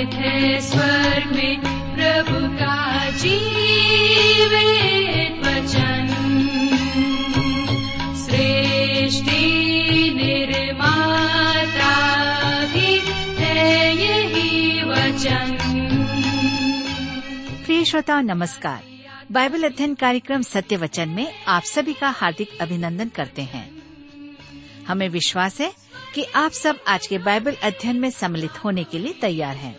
जीवित है स्वर्ग में प्रभु का जीवित वचन। सृष्टि निर्माता भी है यही वचन। प्रिय श्रोताओ नमस्कार। बाइबल अध्ययन कार्यक्रम सत्य वचन में आप सभी का हार्दिक अभिनंदन करते हैं। हमें विश्वास है कि आप सब आज के बाइबल अध्ययन में सम्मिलित होने के लिए तैयार हैं।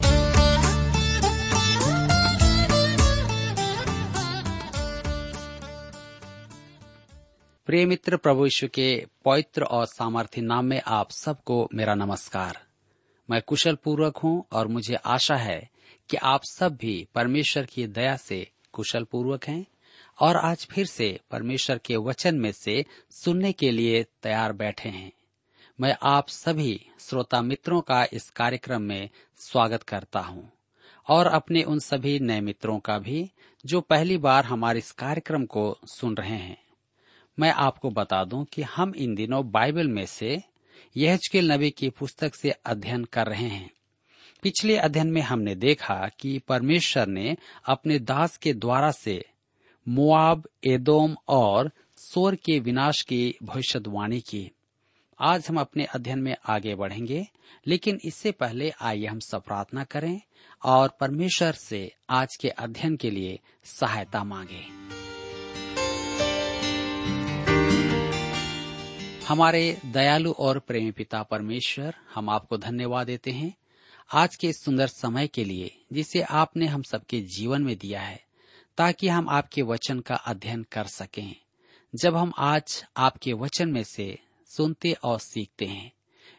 प्रिय मित्र प्रभु यीशु के पवित्र और सामर्थ्य नाम में आप सबको मेरा नमस्कार। मैं कुशल पूर्वक हूँ और मुझे आशा है कि आप सब भी परमेश्वर की दया से कुशल पूर्वक हैं और आज फिर से परमेश्वर के वचन में से सुनने के लिए तैयार बैठे हैं। मैं आप सभी श्रोता मित्रों का इस कार्यक्रम में स्वागत करता हूँ और अपने उन सभी नए मित्रों का भी जो पहली बार हमारे इस कार्यक्रम को सुन रहे हैं। मैं आपको बता दूँ कि हम इन दिनों बाइबल में से यहजकेल नबी की पुस्तक से अध्ययन कर रहे हैं। पिछले अध्ययन में हमने देखा कि परमेश्वर ने अपने दास के द्वारा से मुआब, एदोम और सोर के विनाश की भविष्यवाणी की। आज हम अपने अध्ययन में आगे बढ़ेंगे, लेकिन इससे पहले आइए हम सब प्रार्थना करें और परमेश्वर से आज के अध्ययन के लिए सहायता मांगे। हमारे दयालु और प्रेमी पिता परमेश्वर, हम आपको धन्यवाद देते हैं। आज के इस सुंदर समय के लिए, जिसे आपने हम सबके जीवन में दिया है, ताकि हम आपके वचन का अध्ययन कर सकें। जब हम आज आपके वचन में से सुनते और सीखते हैं,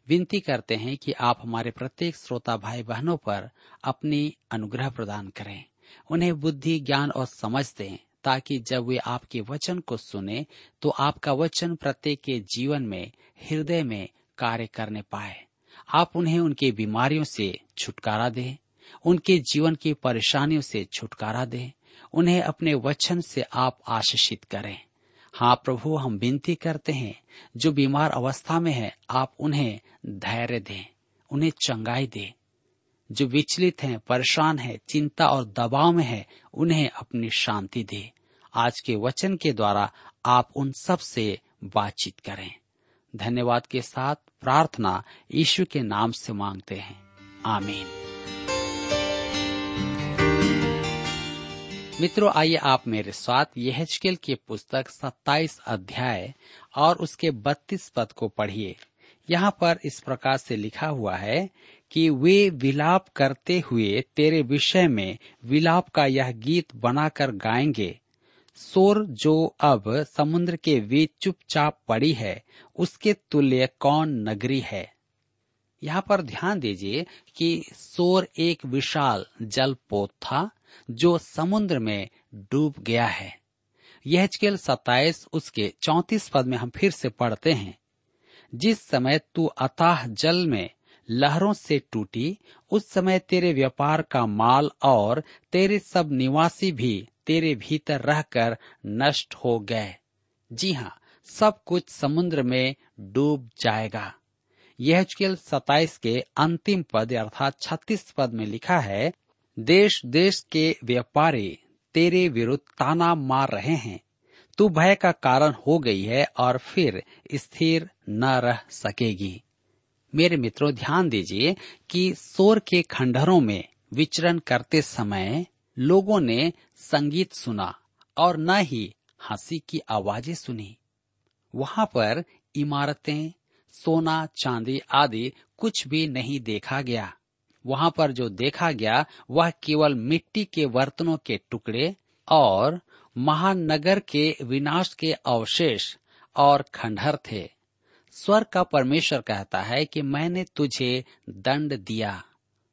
विनती करते हैं कि आप हमारे प्रत्येक श्रोता भाई बहनों पर अपनी अनुग्रह प्रदान करें। उन्हें बुद्धि, ज्ञान और समझ दें। ताकि जब वे आपके वचन को सुने तो आपका वचन प्रत्येक के जीवन में, हृदय में कार्य करने पाए। आप उन्हें उनकी बीमारियों से छुटकारा दें, उनके जीवन की परेशानियों से छुटकारा दें, उन्हें अपने वचन से आप आशीषित करें। हाँ प्रभु, हम विनती करते हैं, जो बीमार अवस्था में है, आप उन्हें धैर्य दें, उन्हें चंगाई दें। जो विचलित हैं, परेशान हैं, चिंता और दबाव में है, उन्हें अपनी शांति दे। आज के वचन के द्वारा आप उन सबसे बातचीत करें। धन्यवाद के साथ प्रार्थना यीशु के नाम से मांगते हैं। आमीन। मित्रों, आइए आप मेरे साथ यहजकेल की पुस्तक 27 अध्याय और उसके 32 पद को पढ़िए। यहाँ पर इस प्रकार से लिखा हुआ है कि वे विलाप करते हुए तेरे विषय में विलाप का यह गीत बनाकर गाएँगे। सोर जो अब समुद्र के बीच चुपचाप पड़ी है, उसके तुल्य कौन नगरी है? यहाँ पर ध्यान दीजिए कि सोर एक विशाल जलपोत था जो समुद्र में डूब गया है। यह सत्ताईस उसके चौतीस पद में हम फिर से पढ़ते हैं। जिस समय तू अताह जल में लहरों से टूटी, उस समय तेरे व्यापार का माल और तेरे सब निवासी भी तेरे भीतर रहकर नष्ट हो गए। जी हाँ सब कुछ समुद्र में डूब जाएगा। यह सताइस के अंतिम पद अर्थात छत्तीस पद में लिखा है, देश देश के व्यापारी तेरे विरुद्ध ताना मार रहे हैं। तू भय का कारण हो गई है और फिर स्थिर न रह सकेगी। मेरे मित्रों, ध्यान दीजिए कि सोर के खंडहरों में विचरण करते समय लोगों ने संगीत सुना और न ही हँसी की आवाज़ें सुनी। वहाँ पर इमारतें, सोना, चांदी आदि कुछ भी नहीं देखा गया। वहाँ पर जो देखा गया, वह केवल मिट्टी के बर्तनों के टुकड़े और महानगर के विनाश के अवशेष और खंडहर थे। स्वर का परमेश्वर कहता है कि मैंने तुझे दंड दिया।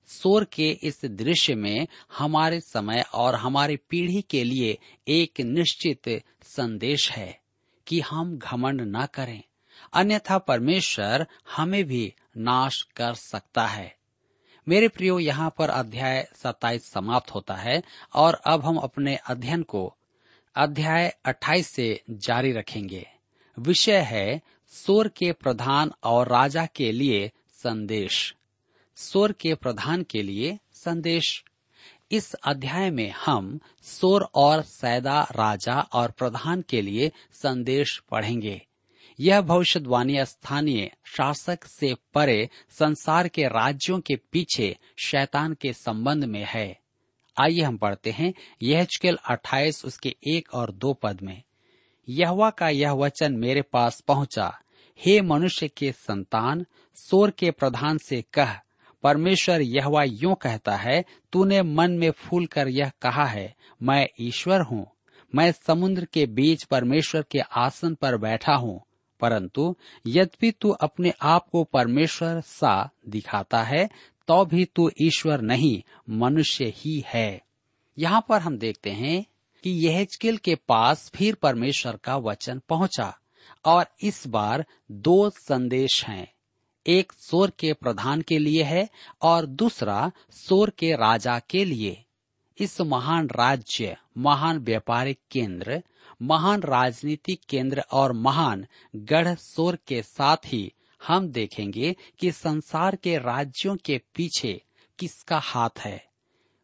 सोर के इस दृश्य में हमारे समय और हमारी पीढ़ी के लिए एक निश्चित संदेश है कि हम घमंड न करें। अन्यथा परमेश्वर हमें भी नाश कर सकता है। मेरे प्रियो, यहाँ पर अध्याय 27 समाप्त होता है और अब हम अपने अध्ययन को अध्याय 28 से जारी रखेंगे। विषय है सोर के प्रधान और राजा के लिए संदेश। सोर के प्रधान के लिए संदेश। इस अध्याय में हम सोर और सैदा राजा और प्रधान के लिए संदेश पढ़ेंगे। यह भविष्यवाणी स्थानीय शासक से परे संसार के राज्यों के पीछे शैतान के संबंध में है। आइए हम पढ़ते हैं यह चकेल अट्ठाईस उसके एक और दो पद में। यहवा का यह वचन मेरे पास पहुँचा। हे मनुष्य के संतान सोर के प्रधान से कह परमेश्वर यहवा यूँ कहता है, तूने मन में फूल कर यह कहा है, मैं ईश्वर हूँ। मैं समुद्र के बीच परमेश्वर के आसन पर बैठा हूँ। परंतु यद्यपि तू अपने आप को परमेश्वर सा दिखाता है तो भी तू ईश्वर नहीं, मनुष्य ही है। यहाँ पर हम देखते हैं कि यह के पास फिर परमेश्वर का वचन पहुँचा, और इस बार दो संदेश हैं। एक सोर के प्रधान के लिए है और दूसरा सोर के राजा के लिए। इस महान राज्य, महान व्यापारिक केंद्र, महान राजनीतिक केंद्र और महान गढ़ सोर के साथ ही हम देखेंगे कि संसार के राज्यों के पीछे किसका हाथ है।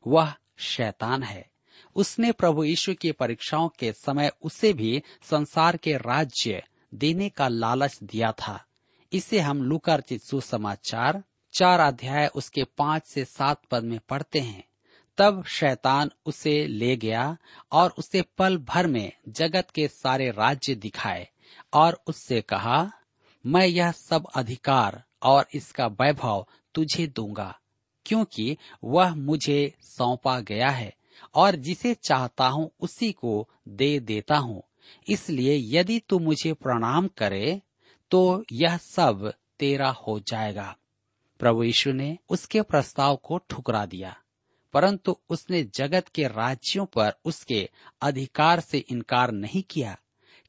वह शैतान है। उसने प्रभु यीशु की परीक्षाओं के समय उसे भी संसार के राज्य देने का लालच दिया था। इसे हम लुकर चित्सु समाचार चार अध्याय उसके पाँच से सात पद में पढ़ते हैं। तब शैतान उसे ले गया और उसे पल भर में जगत के सारे राज्य दिखाए और उससे कहा, मैं यह सब अधिकार और इसका वैभव तुझे दूँगा, क्योंकि वह मुझे सौंपा गया है और जिसे चाहता हूँ उसी को दे देता हूँ। इसलिए यदि तू मुझे प्रणाम करे तो यह सब तेरा हो जाएगा। प्रभु यीशु ने उसके प्रस्ताव को ठुकरा दिया, परंतु उसने जगत के राज्यों पर उसके अधिकार से इनकार नहीं किया,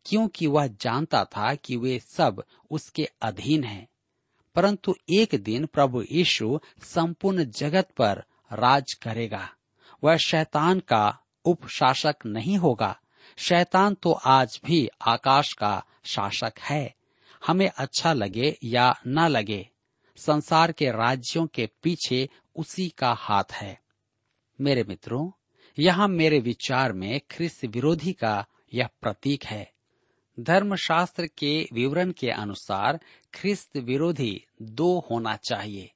क्योंकि वह जानता था कि वे सब उसके अधीन हैं। परंतु एक दिन प्रभु यीशु संपूर्ण जगत पर राज करेगा। वह शैतान का उपशासक नहीं होगा। शैतान तो आज भी आकाश का शासक है। हमें अच्छा लगे या न लगे, संसार के राज्यों के पीछे उसी का हाथ है। मेरे मित्रों, यहाँ मेरे विचार में ख्रिस्त विरोधी का यह प्रतीक है। धर्मशास्त्र के विवरण के अनुसार ख्रिस्त विरोधी दो होना चाहिए।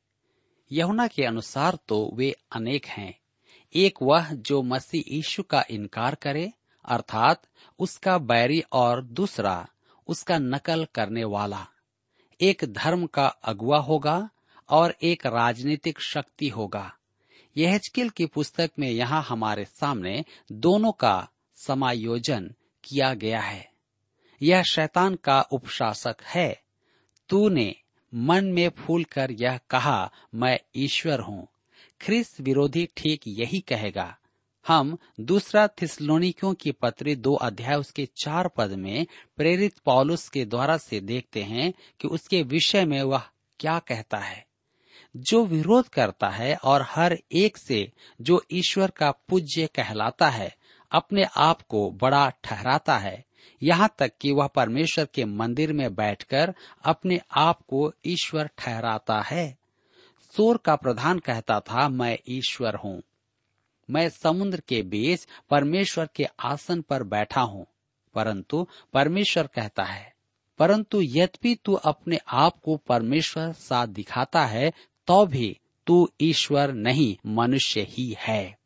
यहुना के अनुसार तो वे अनेक हैं। एक वह जो मसीह यीशु का इनकार करे, अर्थात उसका बैरी और दूसरा उसका नकल करने वाला। एक धर्म का अगुआ होगा और एक राजनीतिक शक्ति होगा। यहजकेल की पुस्तक में यहाँ हमारे सामने दोनों का समायोजन किया गया है। यह शैतान का उपशासक है। तूने मन में फूल कर यह कहा, मैं ईश्वर हूँ। ख्रिस्त विरोधी ठीक यही कहेगा। हम दूसरा थिस्लोनिकियों की पत्री दो अध्याय उसके चार पद में प्रेरित पौलुस के द्वारा से देखते हैं कि उसके विषय में वह क्या कहता है। जो विरोध करता है और हर एक से जो ईश्वर का पूज्य कहलाता है, अपने आप को बड़ा ठहराता है। यहाँ तक कि वह परमेश्वर के मंदिर में बैठकर अपने आप को ईश्वर ठहराता है। सोर का प्रधान कहता था, मैं ईश्वर हूँ। मैं समुद्र के बीच परमेश्वर के आसन पर बैठा हूँ। परंतु परमेश्वर कहता है, परंतु यद्यपि तू अपने आप को परमेश्वर सा दिखाता है तो भी तू ईश्वर नहीं, मनुष्य ही है।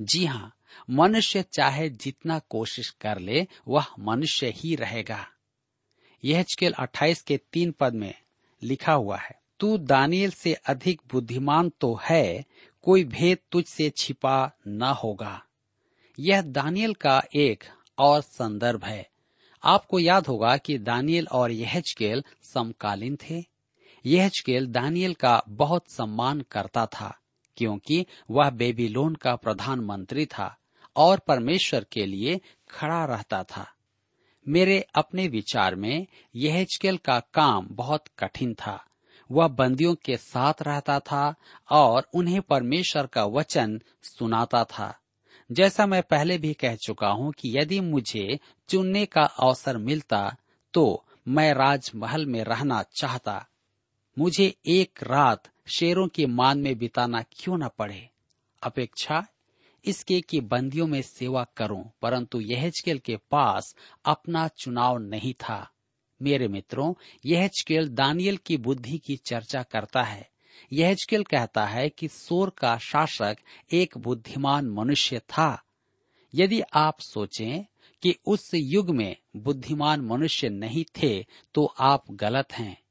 जी हाँ मनुष्य चाहे जितना कोशिश कर ले, वह मनुष्य ही रहेगा। यह अट्ठाईस के तीन पद में लिखा हुआ है, तू दानियल से अधिक बुद्धिमान तो है कोई भेद तुझ से छिपा न होगा। यह दानियल का एक और संदर्भ है। आपको याद होगा कि दानियल और यह समकालीन थे। यह चकेल दानियल का बहुत सम्मान करता था, क्योंकि वह बेबीलोन का प्रधानमंत्री था और परमेश्वर के लिए खड़ा रहता था। मेरे अपने विचार में यहेजकेल का काम बहुत कठिन था। वह बंदियों के साथ रहता था और उन्हें परमेश्वर का वचन सुनाता था। जैसा मैं पहले भी कह चुका हूँ कि यदि मुझे चुनने का अवसर मिलता तो मैं राजमहल में रहना चाहता। मुझे एक रात शेरों की मान में बिताना क्यों न पड़े? अपेक्षा? इसके कि बंदियों में सेवा करूँ, परंतु यहजकेल के पास अपना चुनाव नहीं था। मेरे मित्रों, यहजकेल दानियल की बुद्धि की चर्चा करता है। यहजकेल कहता है कि सोर का शासक एक बुद्धिमान मनुष्य था। यदि आप सोचें कि उस युग में बुद्धिमान मनुष्य नहीं थे तो आप गलत हैं।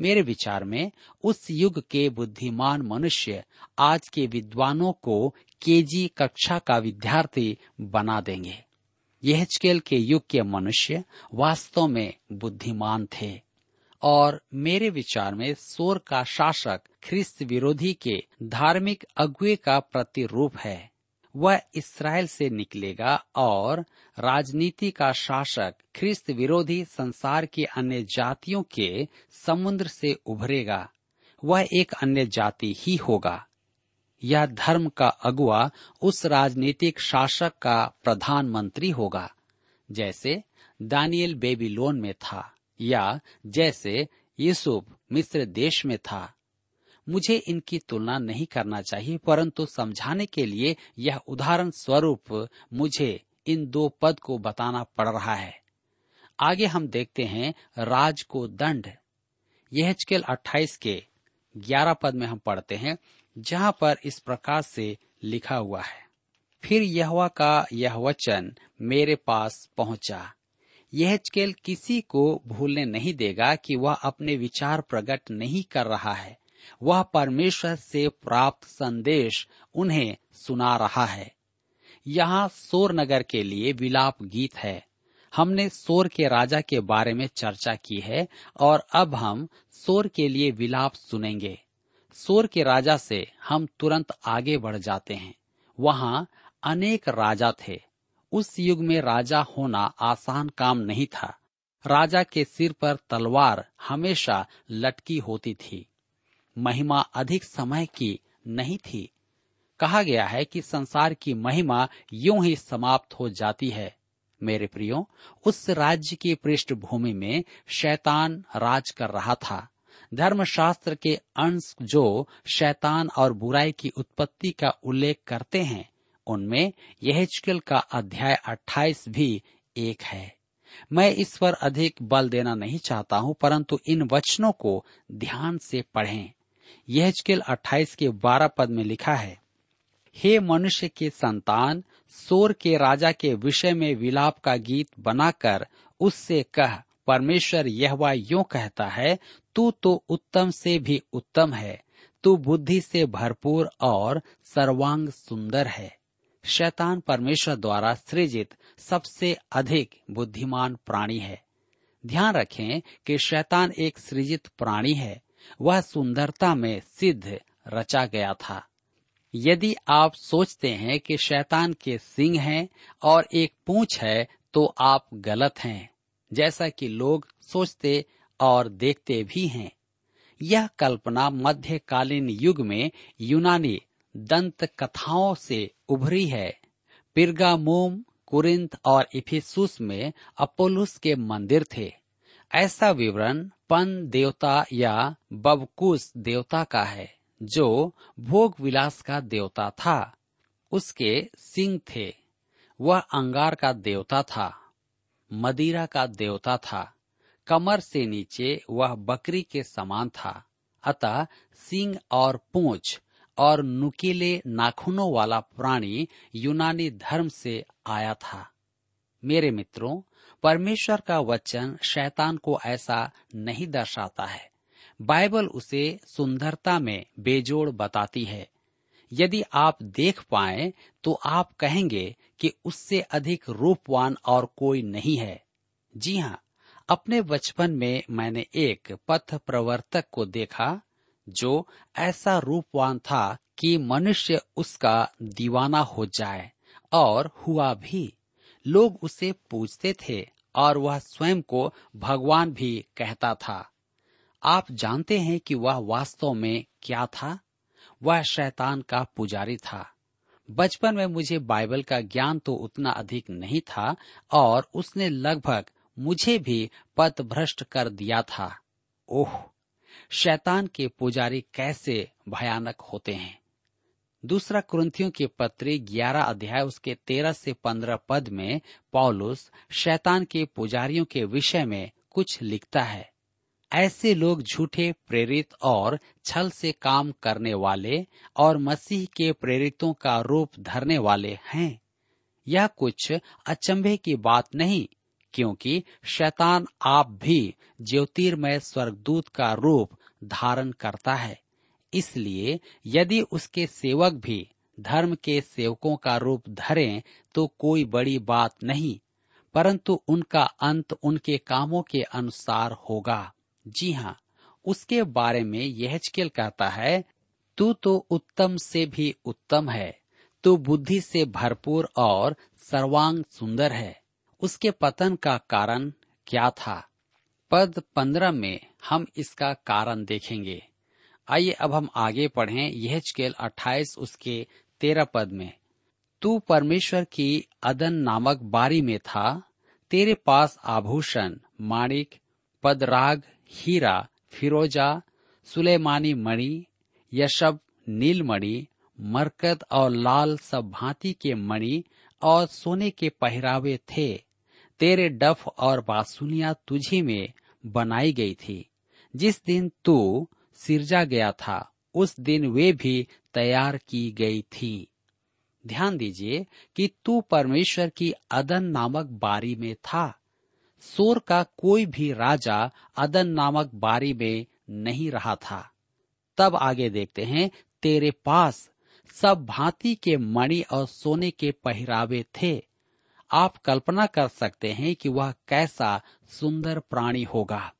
मेरे विचार में, उस युग के बुद्धिमान मनुष्य आज के विद्वानों को केजी कक्षा का विद्यार्थी बना देंगे। यहचकेल के युग के मनुष्य वास्तव में बुद्धिमान थे और मेरे विचार में सोर का शासक ख्रिस्त विरोधी के धार्मिक अगुए का प्रतिरूप है। वह इसराइल से निकलेगा और राजनीति का शासक ख्रिस्त विरोधी संसार की अन्य जातियों के समुद्र से उभरेगा। वह एक अन्य जाति ही होगा। यह धर्म का अगुआ उस राजनीतिक शासक का प्रधानमंत्री होगा, जैसे दानियल बेबीलोन में था या जैसे यूसुफ मिस्र देश में था। मुझे इनकी तुलना नहीं करना चाहिए, परंतु समझाने के लिए यह उदाहरण स्वरूप मुझे इन दो पद को बताना पड़ रहा है। आगे हम देखते हैं राज को दंड। यह अट्ठाईस के ग्यारह पद में हम पढ़ते हैं। जहाँ पर इस प्रकार से लिखा हुआ है। फिर यहवा का यह वचन मेरे पास पहुँचा। यह किसी को भूलने नहीं देगा कि वह अपने विचार प्रकट नहीं कर रहा है। वह परमेश्वर से प्राप्त संदेश उन्हें सुना रहा है। यहाँ सोर नगर के लिए विलाप गीत है। हमने सोर के राजा के बारे में चर्चा की है और अब हम सोर के लिए विलाप सुनेंगे। सोर के राजा से हम तुरंत आगे बढ़ जाते हैं। वहाँ अनेक राजा थे। उस युग में राजा होना आसान काम नहीं था। राजा के सिर पर तलवार हमेशा लटकी होती थी। महिमा अधिक समय की नहीं थी। कहा गया है कि संसार की महिमा यूँ ही समाप्त हो जाती है। मेरे प्रियो, उस राज्य की पृष्ठभूमि में शैतान राज कर रहा था। धर्मशास्त्र के अंश जो शैतान और बुराई की उत्पत्ति का उल्लेख करते हैं, उनमें यह का अध्याय 28 भी एक है। मैं इस पर अधिक बल देना नहीं चाहता हूँ, परंतु इन वचनों को ध्यान से पढ़ें। यह 28 के 12 पद में लिखा है, हे मनुष्य के संतान, सोर के राजा के विषय में विलाप का गीत बनाकर उससे कह, परमेश्वर यह यूँ कहता है तू तो उत्तम से भी उत्तम है, तू बुद्धि से भरपूर और सर्वांग सुंदर है। शैतान परमेश्वर द्वारा सृजित सबसे अधिक बुद्धिमान प्राणी है। ध्यान रखें कि शैतान एक सृजित प्राणी है, वह सुंदरता में सिद्ध रचा गया था। यदि आप सोचते हैं कि शैतान के सिंह हैं और एक पूंछ है तो आप गलत हैं। जैसा कि लोग सोचते और देखते भी हैं। यह कल्पना मध्यकालीन युग में यूनानी दंत कथाओं से उभरी है। पिरगामोम, कुरिंथ और इफिसुस में अपोलुस के मंदिर थे। ऐसा विवरण पन देवता या बबकुस देवता का है, जो भोग विलास का देवता था। उसके सिंह थे। वह अंगार का देवता था। मदिरा का देवता था। कमर से नीचे वह बकरी के समान था। अतः सिंग और पूंछ और नुकीले नाखूनों वाला प्राणी यूनानी धर्म से आया था। मेरे मित्रों, परमेश्वर का वचन शैतान को ऐसा नहीं दर्शाता है। बाइबल उसे सुंदरता में बेजोड़ बताती है। यदि आप देख पाए तो आप कहेंगे कि उससे अधिक रूपवान और कोई नहीं है। जी हाँ अपने बचपन में मैंने एक पथ प्रवर्तक को देखा, जो ऐसा रूपवान था कि मनुष्य उसका दीवाना हो जाए, और हुआ भी। लोग उसे पूछते थे, और वह स्वयं को भगवान भी कहता था। आप जानते हैं कि वह वास्तव में क्या था? वह शैतान का पुजारी था। बचपन में मुझे बाइबल का ज्ञान तो उतना अधिक नहीं था, और उसने लगभग मुझे भी पथ भ्रष्ट कर दिया था। ओह। शैतान के पुजारी कैसे भयानक होते हैं। दूसरा कुरंथियों के पत्री ग्यारह अध्याय उसके तेरह से पंद्रह पद में पौलुस शैतान के पुजारियों के विषय में कुछ लिखता है। ऐसे लोग झूठे प्रेरित और छल से काम करने वाले और मसीह के प्रेरितों का रूप धरने वाले हैं। यह कुछ अचंभे की बात नहीं क्योंकि शैतान आप भी ज्योतिर्मय स्वर्गदूत का रूप धारण करता है। इसलिए यदि उसके सेवक भी धर्म के सेवकों का रूप धरें तो कोई बड़ी बात नहीं, परंतु उनका अंत उनके कामों के अनुसार होगा। जी हाँ उसके बारे में यह कहता है, तू तो उत्तम से भी उत्तम है, तू बुद्धि से भरपूर और सर्वांग सुंदर है। उसके पतन का कारण क्या था? पद पंद्रह में हम इसका कारण देखेंगे। आइए अब हम आगे पढ़ें यह चकेल अट्ठाईस उसके तेरह पद में। तू परमेश्वर की अदन नामक बारी में था, तेरे पास आभूषण, माणिक, पदराग, हीरा, फिरोजा, सुलेमानी मणि, यशब, नीलमणि, मरकत और लाल सब भांति के मणि और सोने के पहरावे थे। तेरे डफ और बासुनिया तुझी में बनाई गई थी। जिस दिन तू सिरजा गया था, उस दिन वे भी तैयार की गई थी। ध्यान दीजिए कि तू परमेश्वर की अदन नामक बारी में था। सोर का कोई भी राजा अदन नामक बारी में नहीं रहा था। तब आगे देखते हैं, तेरे पास सब भांति के मणि और सोने के पहरावे थे। आप कल्पना कर सकते हैं कि वह कैसा सुंदर प्राणी होगा।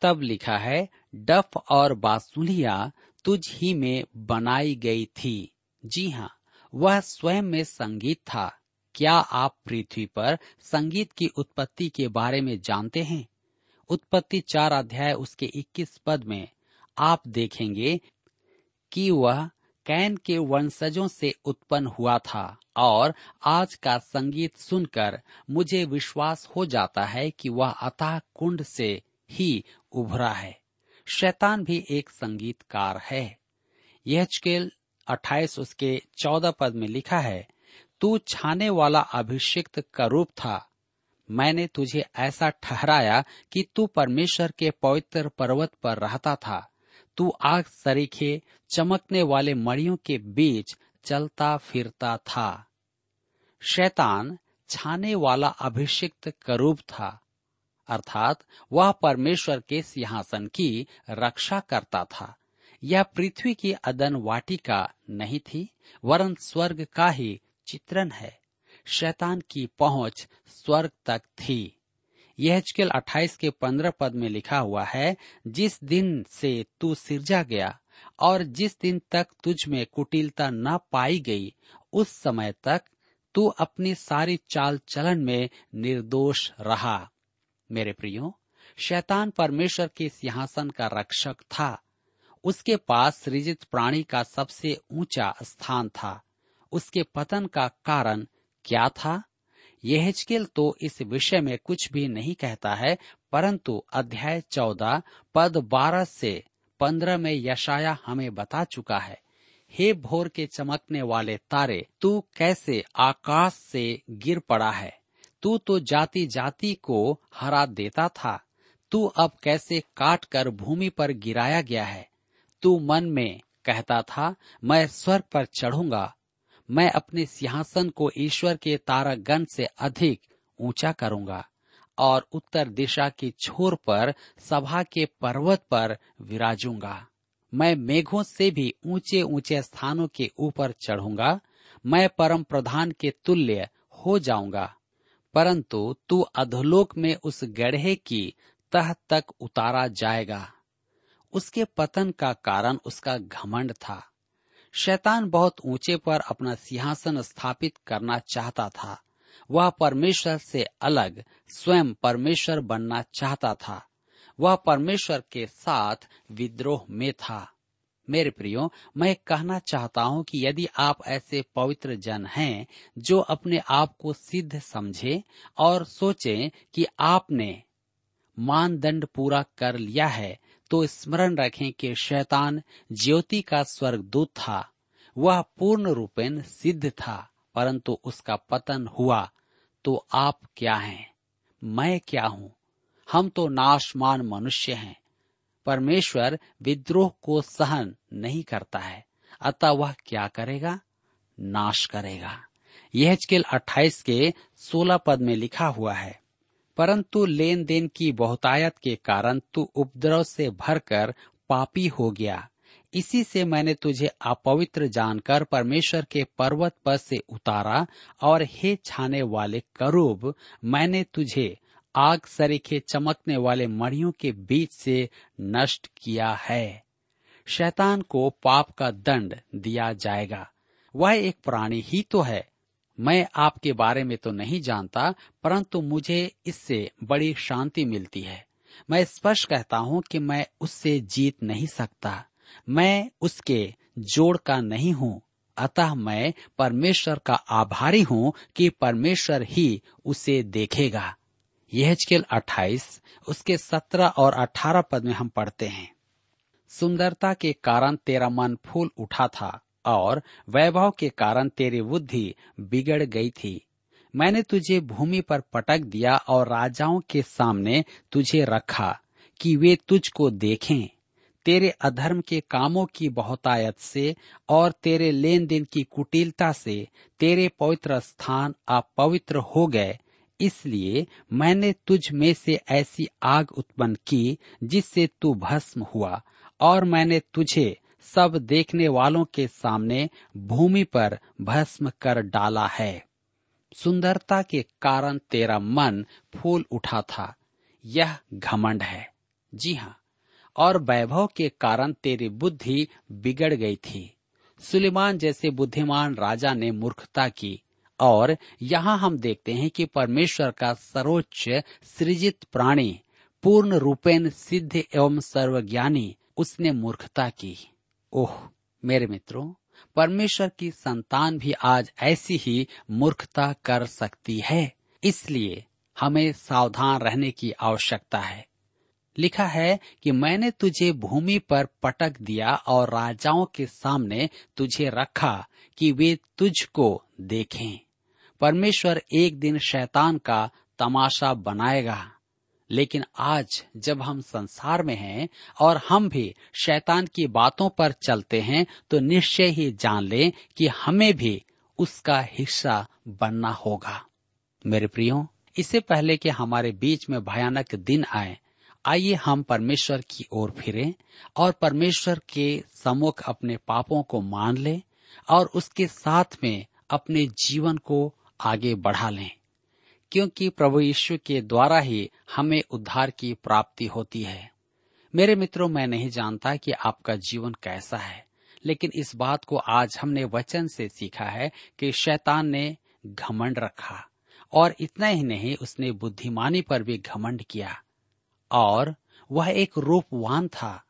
तब लिखा है, डफ और बासुलिया तुझ ही में बनाई गई थी। जी हाँ वह स्वयं में संगीत था। क्या आप पृथ्वी पर संगीत की उत्पत्ति के बारे में जानते हैं? उत्पत्ति चार अध्याय उसके 21 पद में। आप देखेंगे कि वह कैन के वंशजों से उत्पन्न हुआ था और आज का संगीत सुनकर मुझे विश्वास हो जाता है कि वह अतः कुंड से ही उभरा है। शैतान भी एक संगीतकार है। यह अट्ठाईस उसके चौदह पद में लिखा है, तू छाने वाला अभिषिक्त का रूप था। मैंने तुझे ऐसा ठहराया कि तू परमेश्वर के पवित्र पर्वत पर रहता था। तू आग सरीखे चमकने वाले मड़ियों के बीच चलता फिरता था। शैतान छाने वाला अभिषिक्त करूप था, अर्थात वह परमेश्वर के सिंहासन की रक्षा करता था। यह पृथ्वी की अदन वाटिका नहीं थी, वरन स्वर्ग का ही चित्रण है। शैतान की पहुँच स्वर्ग तक थी। यह चकेल अट्ठाईस के पंद्रह पद में लिखा हुआ है, जिस दिन से तू सिरजा गया और जिस दिन तक तुझ में कुटिलता न पाई गई, उस समय तक तू अपनी सारी चाल चलन में निर्दोष रहा। मेरे प्रियो, शैतान परमेश्वर के सिंहासन का रक्षक था। उसके पास सृजित प्राणी का सबसे ऊँचा स्थान था। उसके पतन का कारण क्या था? यह तो इस विषय में कुछ भी नहीं कहता है, परंतु अध्याय चौदह, पद बारह से पंद्रह में यशाया हमें बता चुका है, हे भोर के चमकने वाले तारे, तू कैसे आकाश से गिर पड़ा है? तू तो जाति जाति को हरा देता था। तू अब कैसे काट कर भूमि पर गिराया गया है? तू मन में कहता था, मैं स्वर्ग पर चढ़ूँगा मैं अपने सिंहासन को ईश्वर के तारागण से अधिक ऊँचा करूँगा और उत्तर दिशा की छोर पर, सभा के पर्वत पर विराजूँगा। मैं मेघों से भी ऊँचे ऊँचे स्थानों के ऊपर चढ़ूँगा। मैं परम प्रधान के तुल्य हो जाऊँगा। परंतु तू अधोलोक में उस गढ़े की तह तक उतारा जाएगा। उसके पतन का कारण उसका घमंड था। शैतान बहुत ऊँचे पर अपना सिंहासन स्थापित करना चाहता था। वह परमेश्वर से अलग, स्वयं परमेश्वर बनना चाहता था। वह परमेश्वर के साथ विद्रोह में था। मेरे प्रियो, मैं कहना चाहता हूँ कि यदि आप ऐसे पवित्र जन हैं जो अपने आप को सिद्ध समझे और सोचें कि आपने मानदंड पूरा कर लिया है तो स्मरण रखें कि शैतान ज्योति का स्वर्गदूत था। वह पूर्ण रूपेण सिद्ध था, परंतु उसका पतन हुआ। तो आप क्या हैं? मैं क्या हूँ? हम तो नाशमान मनुष्य हैं। परमेश्वर विद्रोह को सहन नहीं करता है। अतः वह क्या करेगा? नाश करेगा। यह अट्ठाईस के सोलह पद में लिखा हुआ है परंतु लेन देन की बहुतायत के कारण तू उपद्रव से भरकर पापी हो गया। इसी से मैंने तुझे अपवित्र जानकर परमेश्वर के पर्वत पर से उतारा और हे छाने वाले करूब, मैंने तुझे आग सरीखे चमकने वाले मड़ियों के बीच से नष्ट किया है। शैतान को पाप का दंड दिया जाएगा। वह एक प्राणी ही तो है। मैं आपके बारे में तो नहीं जानता, परंतु मुझे इससे बड़ी शांति मिलती है। मैं स्पष्ट कहता हूँ कि मैं उससे जीत नहीं सकता। मैं उसके जोड़ का नहीं हूँ, अतः मैं परमेश्वर का आभारी हूँ कि परमेश्वर ही उसे देखेगा। यह अट्ठाईस, उसके सत्रह और अठारह पद में हम पढ़ते हैं। सुंदरता के कारण तेरा मन फूल उठा था और वैभव के कारण तेरी बुद्धि बिगड़ गई थी। मैंने तुझे भूमि पर पटक दिया और राजाओं के सामने तुझे रखा कि वे तुझको देखें। तेरे अधर्म के कामों की बहुतायत से और तेरे लेन देन की कुटिलता से तेरे पवित्र स्थान अपवित्र हो गए। इसलिए मैंने तुझ में से ऐसी आग उत्पन्न की जिससे तू भस्म हुआ और मैंने तुझे सब देखने वालों के सामने भूमि पर भस्म कर डाला है। सुंदरता के कारण तेरा मन फूल उठा था। यह घमंड है। जी हाँ और वैभव के कारण तेरी बुद्धि बिगड़ गई थी। सुलेमान जैसे बुद्धिमान राजा ने मूर्खता की, और यहाँ हम देखते हैं कि परमेश्वर का सर्वोच्च सृजित प्राणी, पूर्ण रूपेण सिद्ध एवं सर्वज्ञानी, उसने मूर्खता की। ओह, मेरे मित्रों, परमेश्वर की संतान भी आज ऐसी ही मूर्खता कर सकती है। इसलिए हमें सावधान रहने की आवश्यकता है। लिखा है कि मैंने तुझे भूमि पर पटक दिया और राजाओं के सामने तुझे रखा कि वे तुझको देखें। परमेश्वर एक दिन शैतान का तमाशा बनाएगा। लेकिन आज जब हम संसार में हैं और हम भी शैतान की बातों पर चलते हैं तो निश्चय ही जान लें कि हमें भी उसका हिस्सा बनना होगा। मेरे प्रियो, इससे पहले कि हमारे बीच में भयानक दिन आए, आइए हम परमेश्वर की ओर फिरें और परमेश्वर के सम्मुख अपने पापों को मान लें और उसके साथ में अपने जीवन को आगे बढ़ा लें। क्योंकि प्रभु यीशु के द्वारा ही हमें उद्धार की प्राप्ति होती है। मेरे मित्रों, मैं नहीं जानता कि आपका जीवन कैसा है, लेकिन इस बात को आज हमने वचन से सीखा है कि शैतान ने घमंड रखा और इतना ही नहीं, उसने बुद्धिमानी पर भी घमंड किया और वह एक रूपवान था।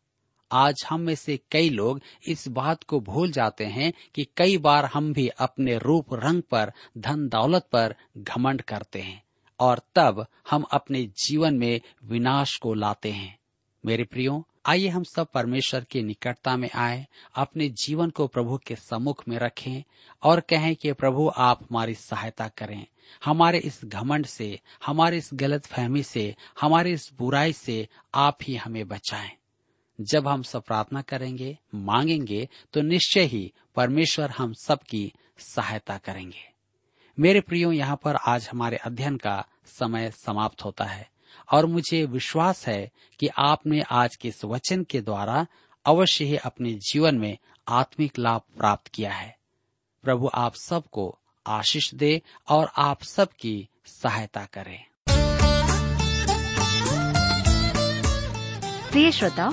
आज हम में से कई लोग इस बात को भूल जाते हैं कि कई बार हम भी अपने रूप रंग पर, धन दौलत पर घमंड करते हैं और तब हम अपने जीवन में विनाश को लाते हैं। मेरे प्रियो, आइए हम सब परमेश्वर की निकटता में आए, अपने जीवन को प्रभु के सम्मुख में रखें और कहें कि प्रभु आप हमारी सहायता करें। हमारे इस घमंड से, हमारे इस गलत फहमी से, हमारे इस बुराई से आप ही हमें बचाएँ। जब हम सब प्रार्थना करेंगे, मांगेंगे तो निश्चय ही परमेश्वर हम सबकी सहायता करेंगे। मेरे प्रियो, यहाँ पर आज हमारे अध्ययन का समय समाप्त होता है और मुझे विश्वास है कि आपने आज के इस वचन के द्वारा अवश्य ही अपने जीवन में आत्मिक लाभ प्राप्त किया है। प्रभु आप सबको आशीष दे और आप सबकी सहायता करें। प्रिय श्रोताओ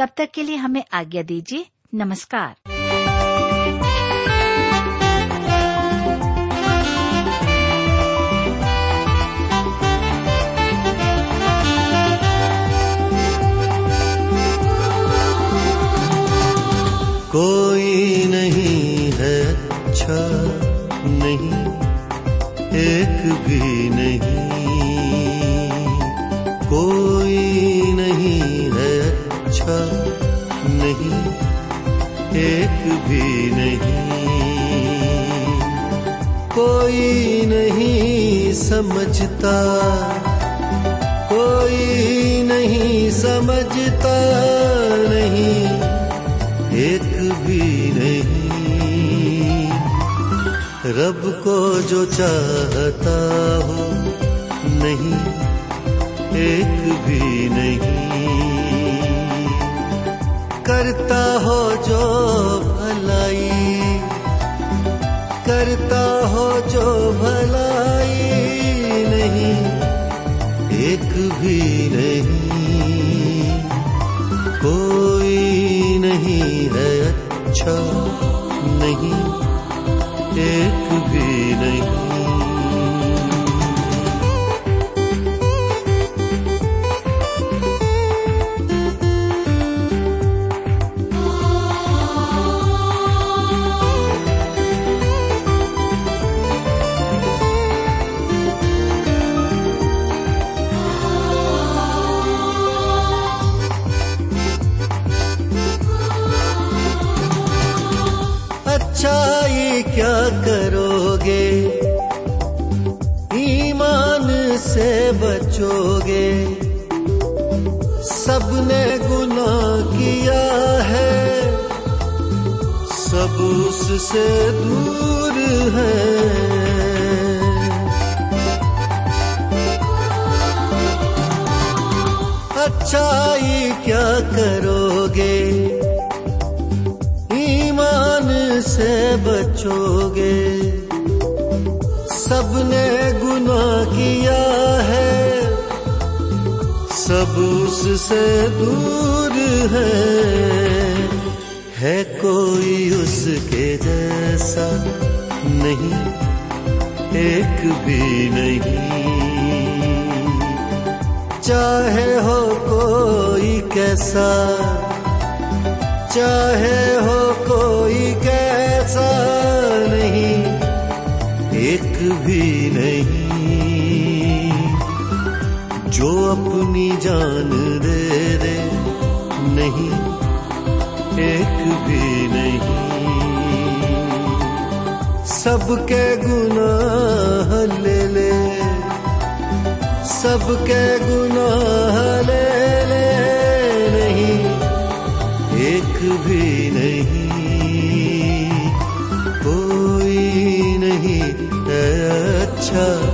तब तक के लिए हमें आज्ञा दीजिए। नमस्कार। कोई भी नहीं। कोई नहीं समझता, कोई नहीं समझता नहीं, एक भी नहीं। रब को जो चाहता हो, नहीं, एक भी नहीं। करता हो जो भलाई। करता हो जो भलाई नहीं, एक भी नहीं। कोई नहीं है अच्छा नहीं बचोगे सबने गुना किया है, सब उससे दूर है। अच्छाई क्या करोगे, ईमान से बचोगे? सब उससे दूर है है कोई उसके जैसा नहीं, एक भी नहीं। चाहे हो कोई कैसा, चाहे हो कोई कैसा नहीं, एक भी नहीं। जो अपनी जान दे दे, नहीं, एक भी नहीं। सबके गुनाह ले ले, सबके गुनाह ले ले, नहीं, एक भी नहीं। कोई नहीं अच्छा।